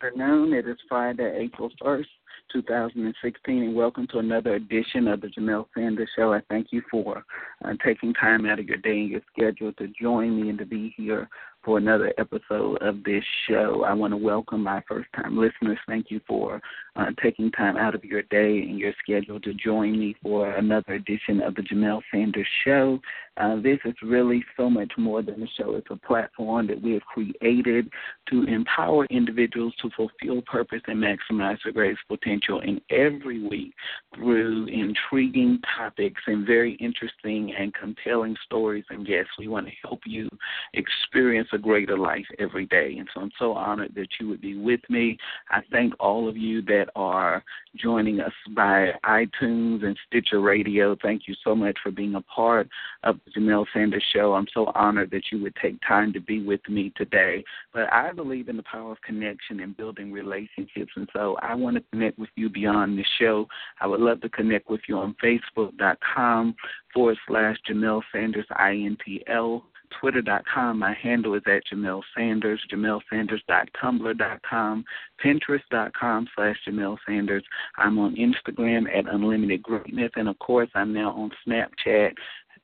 Afternoon. It is Friday, April 1st, 2016, and welcome to another edition of the Jamelle Sanders Show. I thank you for uh, taking time out of your day and your schedule to join me and to be here for another episode of this show. I want to welcome my first time listeners. Thank you for uh, taking time out of your day and your schedule to join me for another edition of the Jamelle Sanders Show. Uh, this is really so much more than a show. It's a platform that we have created to empower individuals to fulfill purpose and maximize their greatest potential. And every week, through intriguing topics and very interesting and compelling stories and guests, we want to help you experience a greater life every day. And so I'm so honored that you would be with me. I thank all of you that are joining us by iTunes and Stitcher Radio. Thank you so much for being a part of the Jamelle Sanders Show. I'm so honored that you would take time to be with me today. But I believe in the power of connection and building relationships. And so I want to connect with you beyond the show. I would love to connect with you on Facebook.com forward slash Jamelle Sanders INTL twitter.com. My handle is at Jamelle Sanders, jamellesanders.tumblr.com, pinterest.com slash Jamelle Sanders. I'm on Instagram at Unlimited Greatness, and of course, I'm now on Snapchat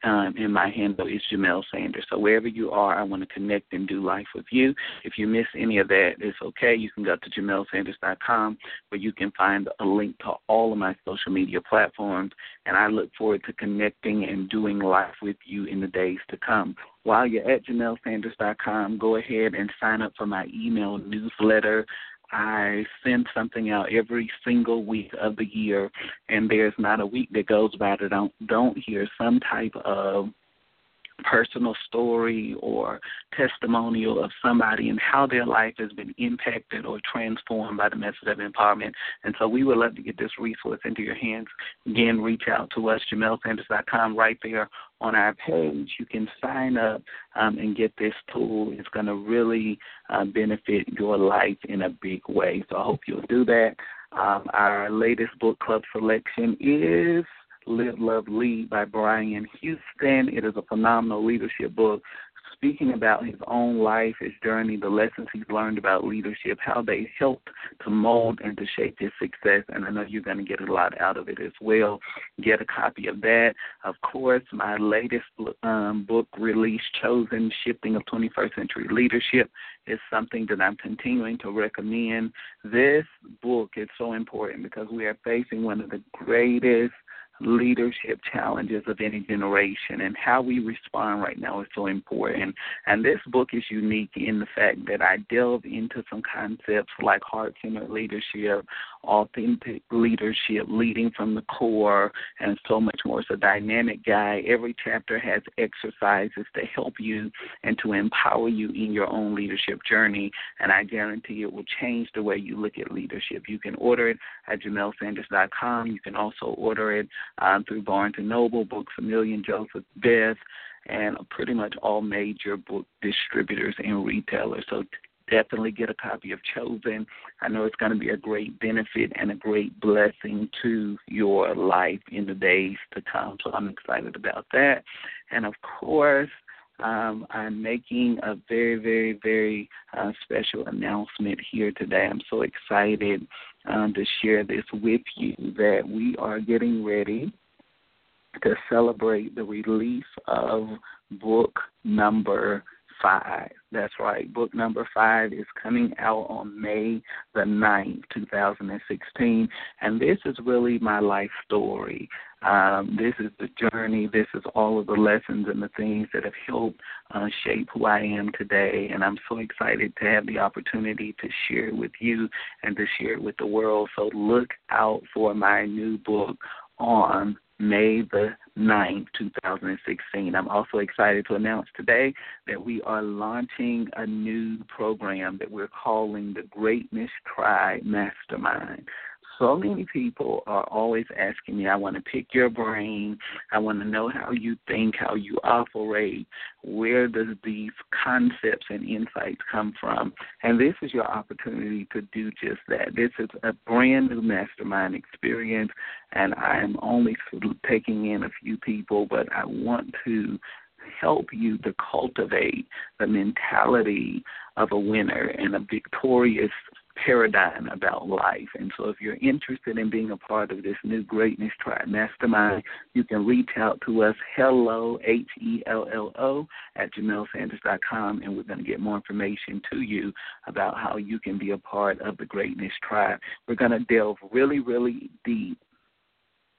um, and my handle is Jamelle Sanders. So wherever you are, I want to connect and do life with you. If you miss any of that, it's okay. You can go to JamelleSanders.com where you can find a link to all of my social media platforms. And I look forward to connecting and doing life with you in the days to come. While you're at JamelleSanders.com, go ahead and sign up for my email newsletter. I send something out every single week of the year, and there's not a week that goes by that I don't don't hear some type of personal story or testimonial of somebody and how their life has been impacted or transformed by the message of empowerment. And so we would love to get this resource into your hands. Again, reach out to us, JamelleSanders.com, right there on our page. You can sign up um, and get this tool. It's going to really uh, benefit your life in a big way. So I hope you'll do that. Um, our latest book club selection is Live, Love, Lead by Brian Houston. It is a phenomenal leadership book speaking about his own life, his journey, the lessons he's learned about leadership, how they helped to mold and to shape his success. And I know you're going to get a lot out of it as well. Get a copy of that. Of course, my latest um, book release, Chosen Shifting of 21st Century Leadership, is something that I'm continuing to recommend. This book is so important because we are facing one of the greatest leadership challenges of any generation and how we respond right now is so important. And this book is unique in the fact that I delve into some concepts like heart centered leadership, authentic leadership, leading from the core, and so much more. It's a dynamic guide. Every chapter has exercises to help you and to empower you in your own leadership journey. And I guarantee it will change the way you look at leadership. You can order it at JamelleSanders.com. You can also order it um, through Barnes and Noble, Books a Million, Joseph Beth, and pretty much all major book distributors and retailers. So definitely get a copy of Chosen. I know it's going to be a great benefit and a great blessing to your life in the days to come. So I'm excited about that. And of course, um, I'm making a very, very, very uh, special announcement here today. I'm so excited um, to share this with you that we are getting ready to celebrate the release of book number five. That's right. Book number five is coming out on May the 9th, 2016. And this is really my life story. Um, this is the journey. This is all of the lessons and the things that have helped uh, shape who I am today. And I'm so excited to have the opportunity to share it with you and to share it with the world. So look out for my new book on May the 9th, 2016. I'm also excited to announce today that we are launching a new program that we're calling the Greatness Tribe Mastermind so many people are always asking me, I want to pick your brain. I want to know how you think, how you operate. Where does these concepts and insights come from? And this is your opportunity to do just that. This is a brand new mastermind experience, and I'm only taking in a few people, but I want to help you to cultivate the mentality of a winner and a victorious paradigm about life. And so if you're interested in being a part of this new Greatness Tribe Mastermind, you can reach out to us, hello, H E L L O, at JamelleSanders.com, and we're going to get more information to you about how you can be a part of the Greatness Tribe. We're going to delve really, really deep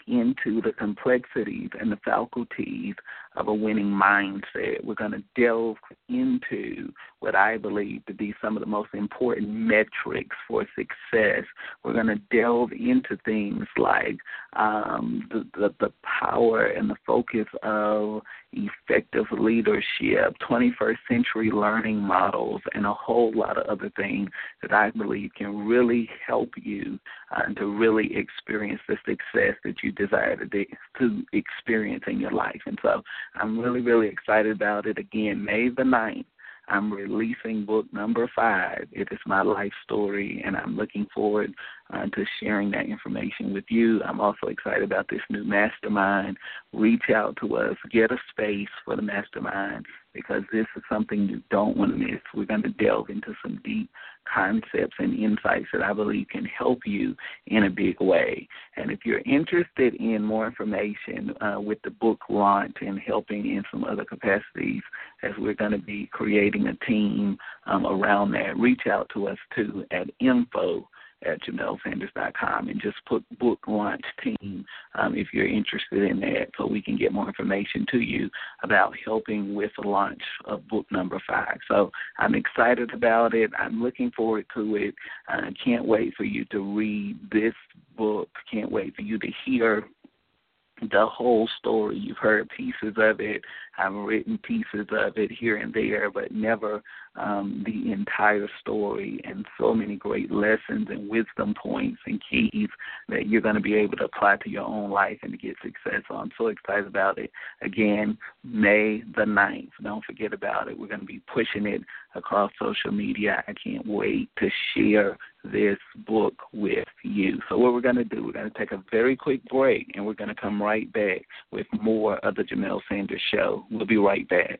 into the complexities and the faculties of a winning mindset. We're going to delve into what I believe to be some of the most important metrics for success. We're going to delve into things like um, the, the, the power and the focus of effective leadership, 21st century learning models, and a whole lot of other things that I believe can really help you uh, to really experience the success that you desire to, de- to experience in your life. And so I'm really, really excited about it. Again, May the 9th. I'm releasing book number five. It is my life story, and I'm looking forward uh, to sharing that information with you. I'm also excited about this new mastermind. Reach out to us, get a space for the mastermind because this is something you don't want to miss. We're going to delve into some deep concepts and insights that I believe can help you in a big way. And if you're interested in more information uh, with the book launch and helping in some other capacities, as we're going to be creating a team um, around that, reach out to us too at info at JamelleSanders.com and just put book launch team um, if you're interested in that so we can get more information to you about helping with the launch of book number five. So I'm excited about it. I'm looking forward to it. I can't wait for you to read this book. Can't wait for you to hear the whole story. You've heard pieces of it. I've written pieces of it here and there, but never um, the entire story. And so many great lessons and wisdom points and keys that you're going to be able to apply to your own life and to get success. I'm so excited about it. Again, May the 9th. Don't forget about it. We're going to be pushing it across social media. I can't wait to share this book with you. So, what we're going to do, we're going to take a very quick break and we're going to come right back with more of the Jamelle Sanders Show. We'll be right back.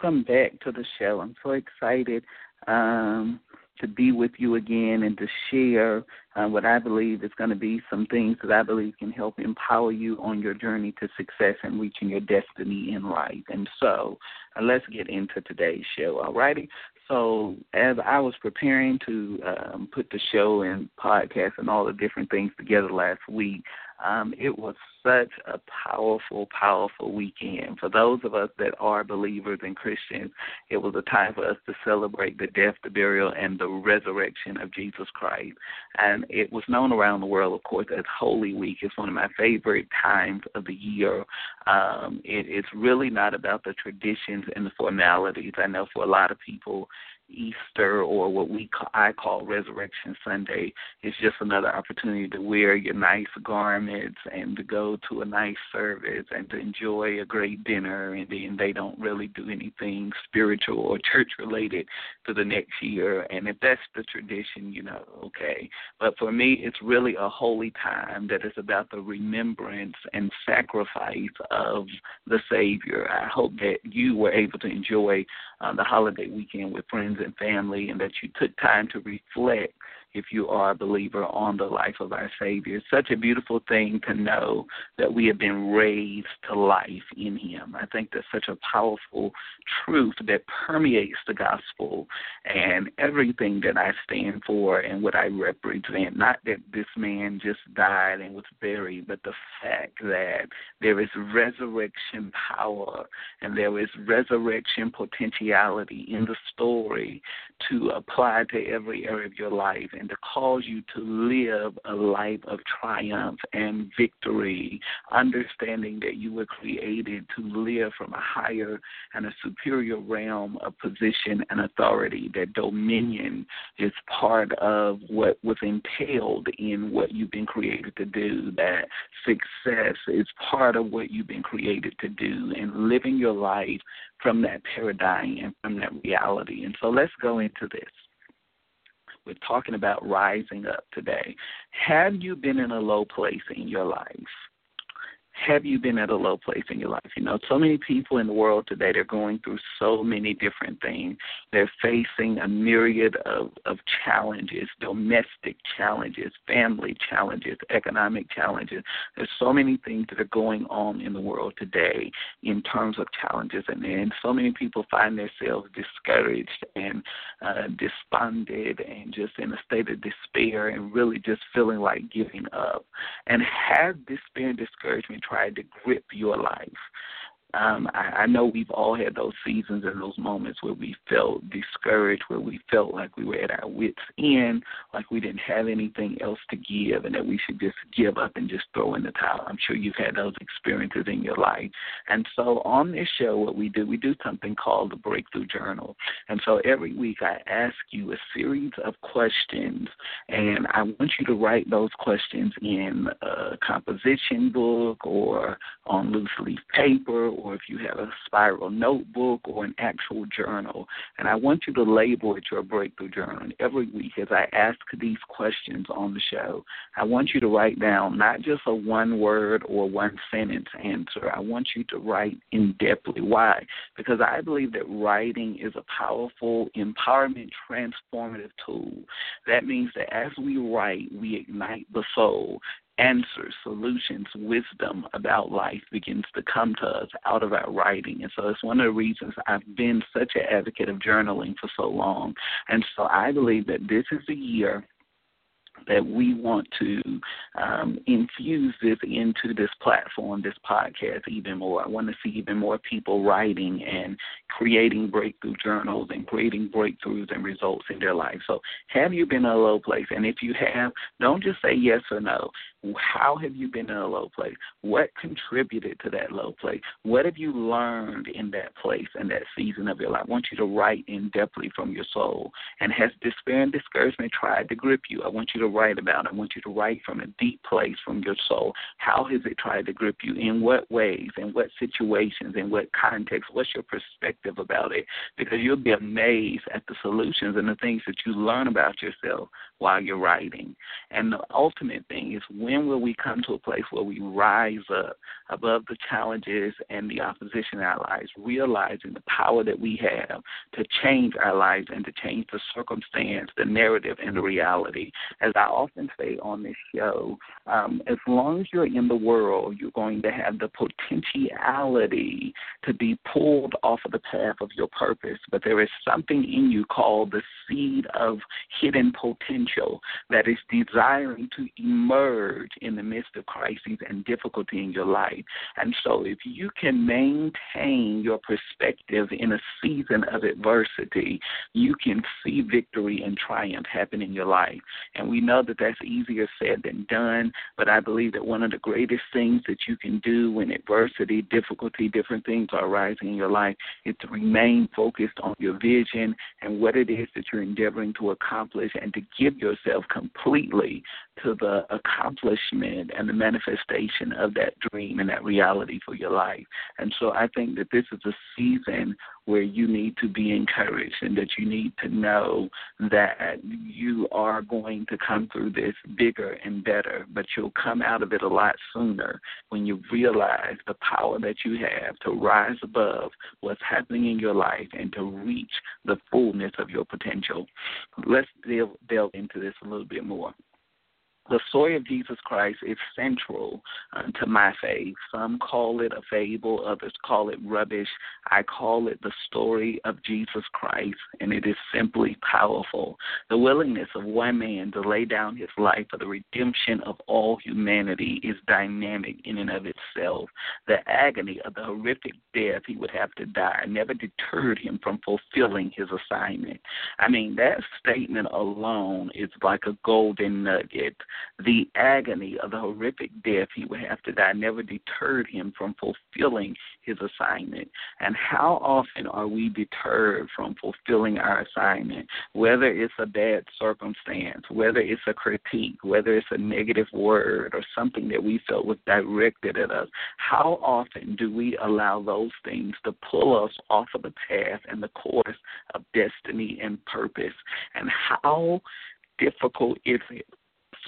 Welcome back to the show. I'm so excited um, to be with you again and to share uh, what I believe is going to be some things that I believe can help empower you on your journey to success and reaching your destiny in life. And so uh, let's get into today's show. All righty. So as I was preparing to um, put the show and podcast and all the different things together last week, Um, it was such a powerful, powerful weekend. For those of us that are believers and Christians, it was a time for us to celebrate the death, the burial, and the resurrection of Jesus Christ. And it was known around the world, of course, as Holy Week. It's one of my favorite times of the year. Um, it, it's really not about the traditions and the formalities. I know for a lot of people, Easter or what we call, I call Resurrection Sunday is just another opportunity to wear your nice garments and to go to a nice service and to enjoy a great dinner and then they don't really do anything spiritual or church related to the next year and if that's the tradition, you know, okay. But for me it's really a holy time that is about the remembrance and sacrifice of the Savior. I hope that you were able to enjoy uh, the holiday weekend with friends and family, and that you took time to reflect if you are a believer on the life of our Savior. It's such a beautiful thing to know that we have been raised to life in Him. I think that's such a powerful truth that permeates the gospel and everything that I stand for and what I represent. Not that this man just died and was buried, but the fact that there is resurrection power and there is resurrection potentiality in the story to apply to every area of your life and to cause you to live a life of triumph and victory, understanding that you were created to live from a higher and a superior realm of position and authority, that dominion is part of what was entailed in what you've been created to do, that success is part of what you've been created to do, and living your life from that paradigm and from that reality. And so let's go into this. We're talking about rising up today. Have you been in a low place in your life? Have you been at a low place in your life? You know, so many people in the world today, they're going through so many different things. They're facing a myriad of, of challenges, domestic challenges, family challenges, economic challenges. There's so many things that are going on in the world today in terms of challenges. And, and so many people find themselves discouraged and uh, despondent and just in a state of despair and really just feeling like giving up. And have despair and discouragement tried to grip your life um, I, I know we've all had those seasons and those moments where we felt discouraged, where we felt like we were at our wits' end, like we didn't have anything else to give, and that we should just give up and just throw in the towel. I'm sure you've had those experiences in your life. And so on this show, what we do, we do something called the Breakthrough Journal. And so every week I ask you a series of questions, and I want you to write those questions in a composition book or on loose leaf paper or if you have a spiral notebook or an actual journal. And I want you to label it your breakthrough journal. And every week, as I ask these questions on the show, I want you to write down not just a one word or one sentence answer. I want you to write in depthly. Why? Because I believe that writing is a powerful, empowerment, transformative tool. That means that as we write, we ignite the soul answers, solutions, wisdom about life begins to come to us out of our writing. And so it's one of the reasons I've been such an advocate of journaling for so long. And so I believe that this is a year that we want to um, infuse this into this platform, this podcast, even more. I want to see even more people writing and creating breakthrough journals and creating breakthroughs and results in their life. So, have you been a low place? And if you have, don't just say yes or no. How have you been in a low place? What contributed to that low place? What have you learned in that place and that season of your life? I want you to write in depthly from your soul. And has despair and discouragement tried to grip you? I want you to write about it. I want you to write from a deep place from your soul. How has it tried to grip you? In what ways? In what situations? In what context? What's your perspective about it? Because you'll be amazed at the solutions and the things that you learn about yourself while you're writing. And the ultimate thing is when will we come to a place where we rise up above the challenges and the opposition in our lives, realizing the power that we have to change our lives and to change the circumstance, the narrative, and the reality. As I often say on this show, um, as long as you're in the world, you're going to have the potentiality to be pulled off of the path of your purpose. But there is something in you called the seed of hidden potential that is desiring to emerge in the midst of crises and difficulty in your life. And so, if you can maintain your perspective in a season of adversity, you can see victory and triumph happen in your life. And we know that that's easier said than done, but I believe that one of the greatest things that you can do when adversity, difficulty, different things are arising in your life is to remain focused on your vision and what it is that you're endeavoring to accomplish and to give yourself completely to the accomplishment and the manifestation of that dream and that reality for your life. And so I think that this is a season where you need to be encouraged and that you need to know that you are going to come through this bigger and better, but you'll come out of it a lot sooner when you realize the power that you have to rise above what's happening in your life and to reach the fullness of your potential. Let's delve, delve into this a little bit more the story of Jesus Christ is central uh, to my faith. Some call it a fable, others call it rubbish. I call it the story of Jesus Christ, and it is simply powerful. The willingness of one man to lay down his life for the redemption of all humanity is dynamic in and of itself. The agony of the horrific death he would have to die never deterred him from fulfilling his assignment. I mean, that statement alone is like a golden nugget the agony of the horrific death he would have to die never deterred him from fulfilling his assignment. And how often are we deterred from fulfilling our assignment? Whether it's a bad circumstance, whether it's a critique, whether it's a negative word or something that we felt was directed at us, how often do we allow those things to pull us off of the path and the course of destiny and purpose? And how difficult is it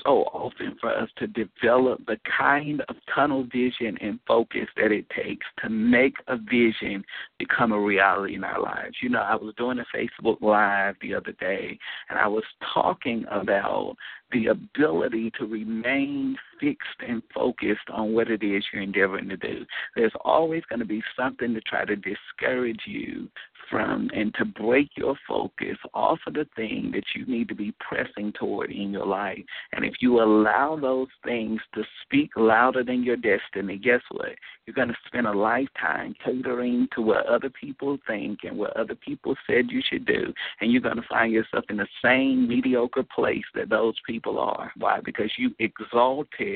so often for us to develop the kind of tunnel vision and focus that it takes to make a vision become a reality in our lives. You know, I was doing a Facebook Live the other day, and I was talking about the ability to remain fixed and focused on what it is you're endeavoring to do. There's always going to be something to try to discourage you from and to break your focus off of the thing that you need to be pressing toward in your life. And if you allow those things to speak louder than your destiny, guess what? You're going to spend a lifetime catering to what other people think and what other people said you should do. And you're going to find yourself in the same mediocre place that those people are. Why? Because you exalted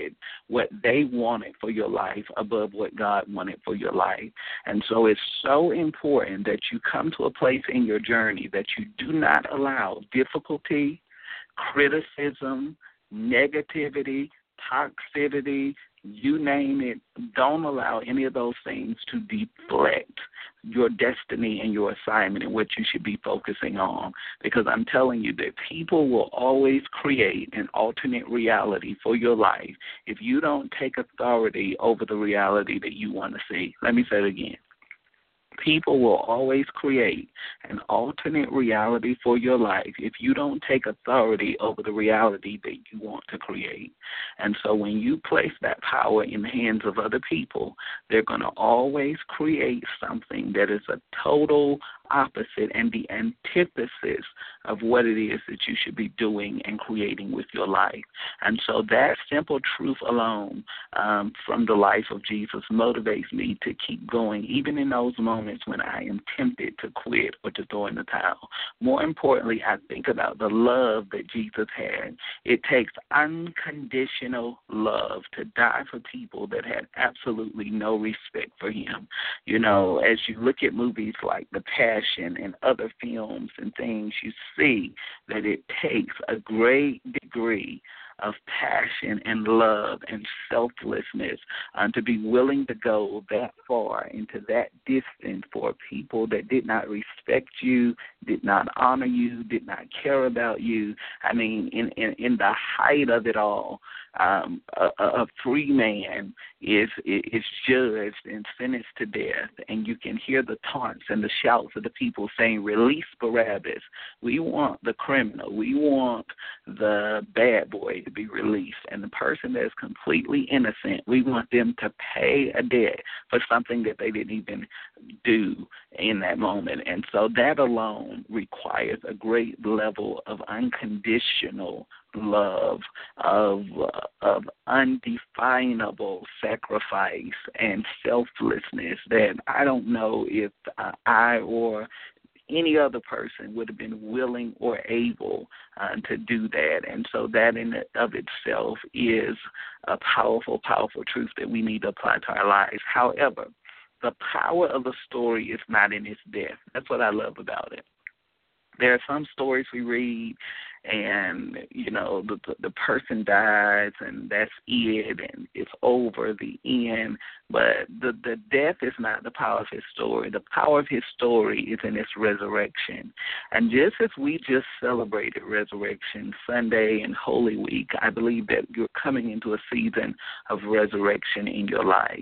what they wanted for your life above what God wanted for your life. And so it's so important that you come to a place in your journey that you do not allow difficulty, criticism, negativity, toxicity, you name it, don't allow any of those things to deflect your destiny and your assignment and what you should be focusing on. Because I'm telling you that people will always create an alternate reality for your life if you don't take authority over the reality that you want to see. Let me say it again people will always create an alternate reality for your life if you don't take authority over the reality that you want to create. And so when you place that power in the hands of other people, they're going to always create something that is a total opposite and the antithesis of what it is that you should be doing and creating with your life. And so that simple truth alone um, from the life of Jesus motivates me to keep going, even in those moments when I am tempted to quit or to throw in the towel. More importantly, I think about the love that Jesus had. It takes unconditional love to die for people that had absolutely no respect for him. You know, as you look at movies like The Past, And other films and things, you see that it takes a great degree of passion and love and selflessness um, to be willing to go that far into that distance for people that did not respect you, did not honor you, did not care about you. I mean, in in, in the height of it all, um, a, a free man is is judged and sentenced to death, and you can hear the taunts and the shouts of the people saying, "Release Barabbas! We want the criminal. We want the bad boy to be released, and the person that is completely innocent, we want them to pay a debt for something that they didn't even do." In that moment. And so that alone requires a great level of unconditional love, of of undefinable sacrifice and selflessness that I don't know if uh, I or any other person would have been willing or able uh, to do that. And so that in of itself is a powerful, powerful truth that we need to apply to our lives. However, the power of the story is not in its death. That's what I love about it. There are some stories we read and you know the the person dies and that's it and it's over the end. But the the death is not the power of his story. The power of his story is in its resurrection. And just as we just celebrated resurrection sunday and holy week i believe that you're coming into a season of resurrection in your life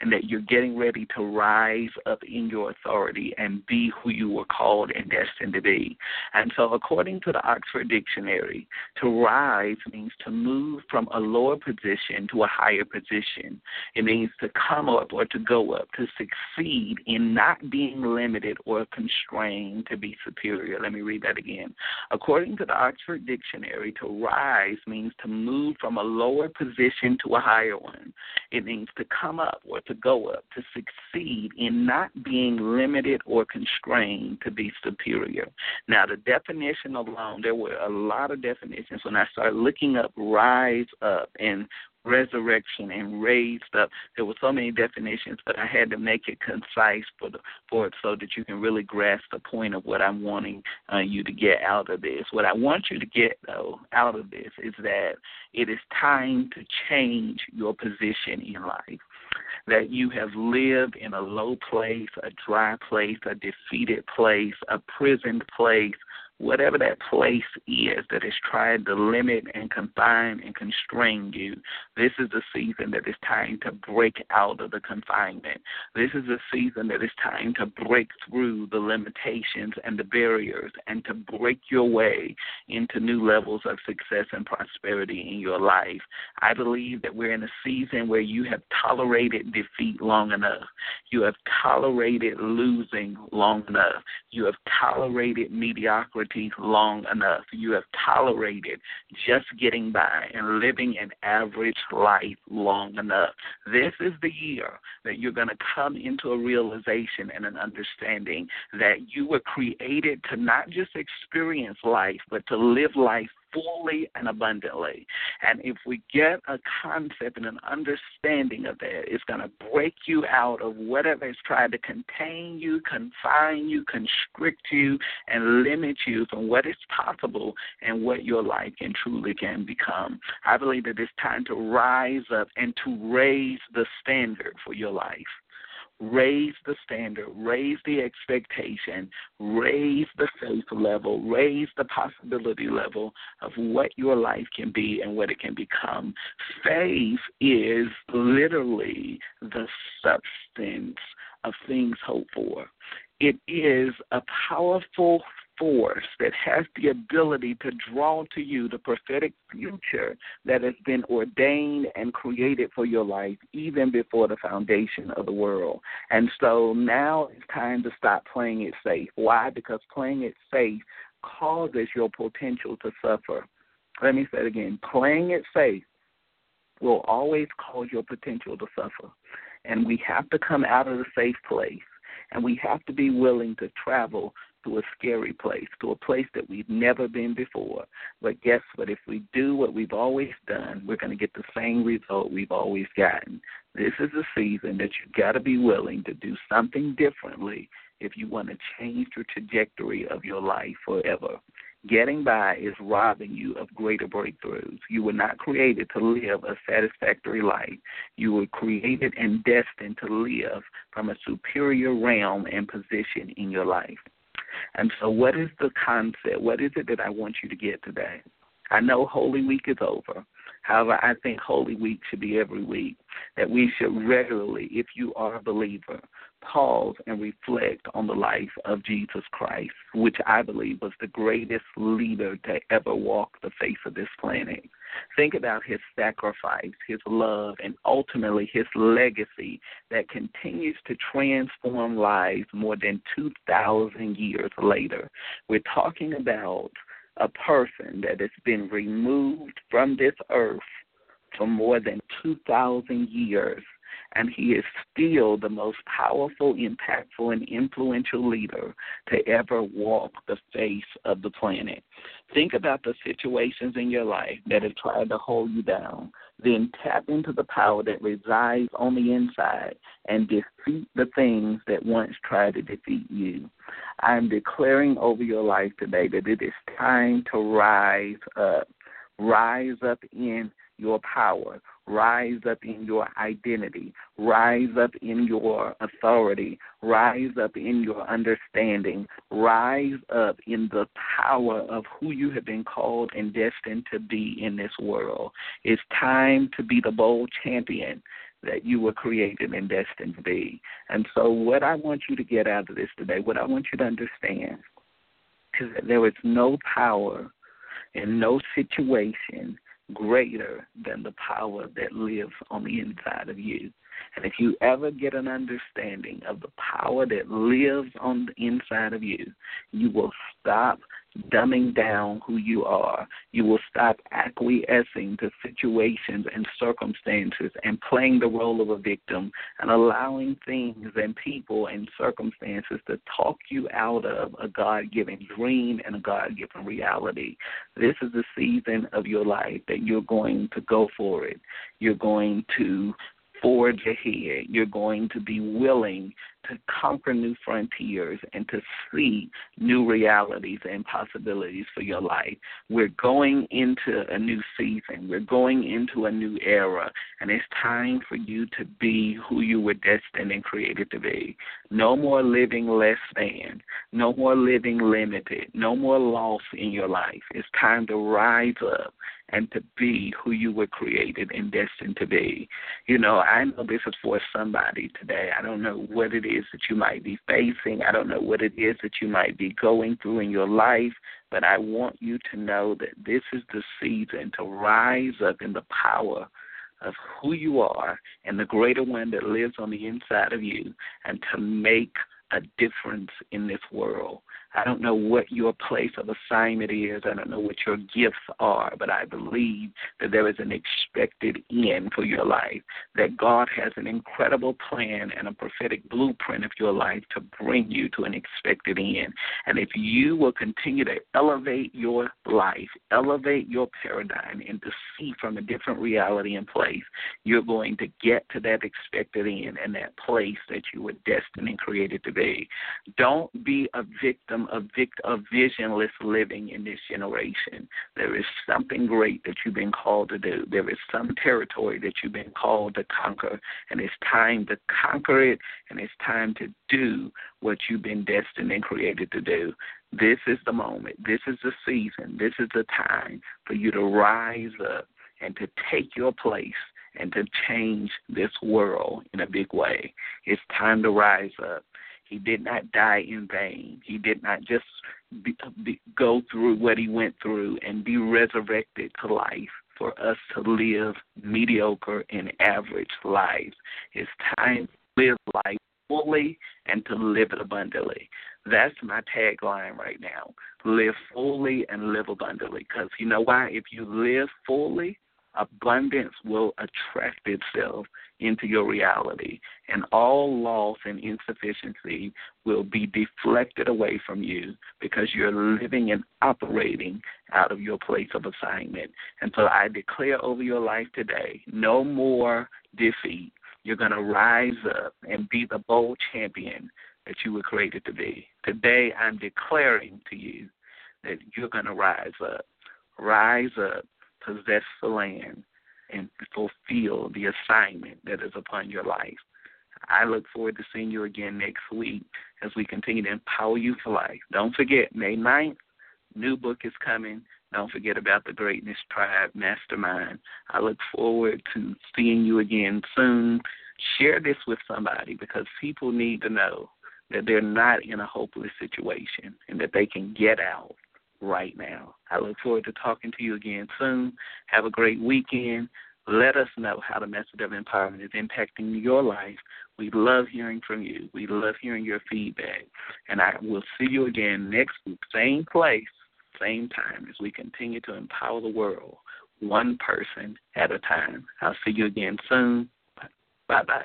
and that you're getting ready to rise up in your authority and be who you were called and destined to be. And so according to the oxford dictionary. To rise means to move from a lower position to a higher position. It means to come up or to go up, to succeed in not being limited or constrained to be superior. Let me read that again. According to the Oxford Dictionary, to rise means to move from a lower position to a higher one. It means to come up or to go up, to succeed in not being limited or constrained to be superior. Now, the definition alone, there were a lot of definitions when I started looking up rise up and resurrection and raised up. There were so many definitions, but I had to make it concise for the, for it so that you can really grasp the point of what I'm wanting uh, you to get out of this. What I want you to get though out of this is that it is time to change your position in life. That you have lived in a low place, a dry place, a defeated place, a prisoned place, whatever that place is that is trying to limit and confine and constrain you, this is the season that is time to break out of the confinement. This is a season that is time to break through the limitations and the barriers and to break your way into new levels of success and prosperity in your life. I believe that we're in a season where you have tolerated defeat long enough. You have tolerated losing long enough. You have tolerated mediocrity long enough. You have tolerated just getting by and living an average life long enough. This is the year that you're going to come into a realization and an understanding that you were created to not just experience life, but to live life fully and abundantly. And if we get a concept and an understanding of that, it's going to break you out of whatever is trying to contain you, confine you, constrict you, and limit you from what is possible and what your life can truly can become. I believe that it's time to rise up and to raise the standard for your life raise the standard, raise the expectation, raise the faith level, raise the possibility level of what your life can be and what it can become. Faith is literally the substance of things hoped for. It is a powerful force that has the ability to draw to you the prophetic future that has been ordained and created for your life even before the foundation of the world. And so now it's time to stop playing it safe. Why? Because playing it safe causes your potential to suffer. Let me say it again. Playing it safe will always cause your potential to suffer. And we have to come out of the safe place and we have to be willing to travel to a scary place, to a place that we've never been before. But guess what? If we do what we've always done, we're going to get the same result we've always gotten. This is a season that you've got to be willing to do something differently if you want to change the trajectory of your life forever. Getting by is robbing you of greater breakthroughs. You were not created to live a satisfactory life. You were created and destined to live from a superior realm and position in your life. And so, what is the concept? What is it that I want you to get today? I know Holy Week is over. However, I think Holy Week should be every week. That we should regularly, if you are a believer, pause and reflect on the life of Jesus Christ, which I believe was the greatest leader to ever walk the face of this planet. Think about his sacrifice, his love, and ultimately his legacy that continues to transform lives more than 2,000 years later. We're talking about a person that has been removed from this earth for more than 2,000 years and he is still the most powerful, impactful, and influential leader to ever walk the face of the planet. Think about the situations in your life that have tried to hold you down. Then tap into the power that resides on the inside and defeat the things that once tried to defeat you. I am declaring over your life today that it is time to rise up. Rise up in your power. Rise up in your identity. Rise up in your authority. Rise up in your understanding. Rise up in the power of who you have been called and destined to be in this world. It's time to be the bold champion that you were created and destined to be. And so, what I want you to get out of this today, what I want you to understand, is that there is no power in no situation greater than the power that lives on the inside of you. And if you ever get an understanding of the power that lives on the inside of you, you will stop dumbing down who you are. You will stop acquiescing to situations and circumstances and playing the role of a victim and allowing things and people and circumstances to talk you out of a God given dream and a God given reality. This is the season of your life that you're going to go for it. You're going to forge ahead. You're going to be willing to conquer new frontiers and to see new realities and possibilities for your life. We're going into a new season. We're going into a new era, and it's time for you to be who you were destined and created to be. No more living less than. No more living limited. No more loss in your life. It's time to rise up and to be who you were created and destined to be. You know, I know this is for somebody today. I don't know what it is that you might be facing. I don't know what it is that you might be going through in your life, but I want you to know that this is the season to rise up in the power of who you are and the greater one that lives on the inside of you and to make a difference in this world. I don't know what your place of assignment is. I don't know what your gifts are, but I believe that there is an expected end for your life, that God has an incredible plan and a prophetic blueprint of your life to bring you to an expected end. And if you will continue to elevate your life, elevate your paradigm, and to see from a different reality and place, you're going to get to that expected end and that place that you were destined and created to be. Don't be a victim of visionless living in this generation. There is something great that you've been called to do. There is some territory that you've been called to conquer, and it's time to conquer it, and it's time to do what you've been destined and created to do. This is the moment. This is the season. This is the time for you to rise up and to take your place and to change this world in a big way. It's time to rise up. He did not die in vain. He did not just be, be, go through what he went through and be resurrected to life for us to live mediocre and average lives. It's time to live life fully and to live it abundantly. That's my tagline right now. Live fully and live abundantly. Because you know why? If you live fully, abundance will attract itself into your reality, and all loss and insufficiency will be deflected away from you because you're living and operating out of your place of assignment. And so I declare over your life today no more defeat. You're going to rise up and be the bold champion that you were created to be. Today, I'm declaring to you that you're going to rise up. Rise up, possess the land, and fulfill the assignment that is upon your life. I look forward to seeing you again next week as we continue to empower you for life. Don't forget, May 9th, new book is coming. Don't forget about the Greatness Tribe Mastermind. I look forward to seeing you again soon. Share this with somebody because people need to know that they're not in a hopeless situation and that they can get out right now. I look forward to talking to you again soon. Have a great weekend. Let us know how the message of empowerment is impacting your life. We love hearing from you. We love hearing your feedback. And I will see you again next week, same place, same time, as we continue to empower the world, one person at a time. I'll see you again soon. Bye bye.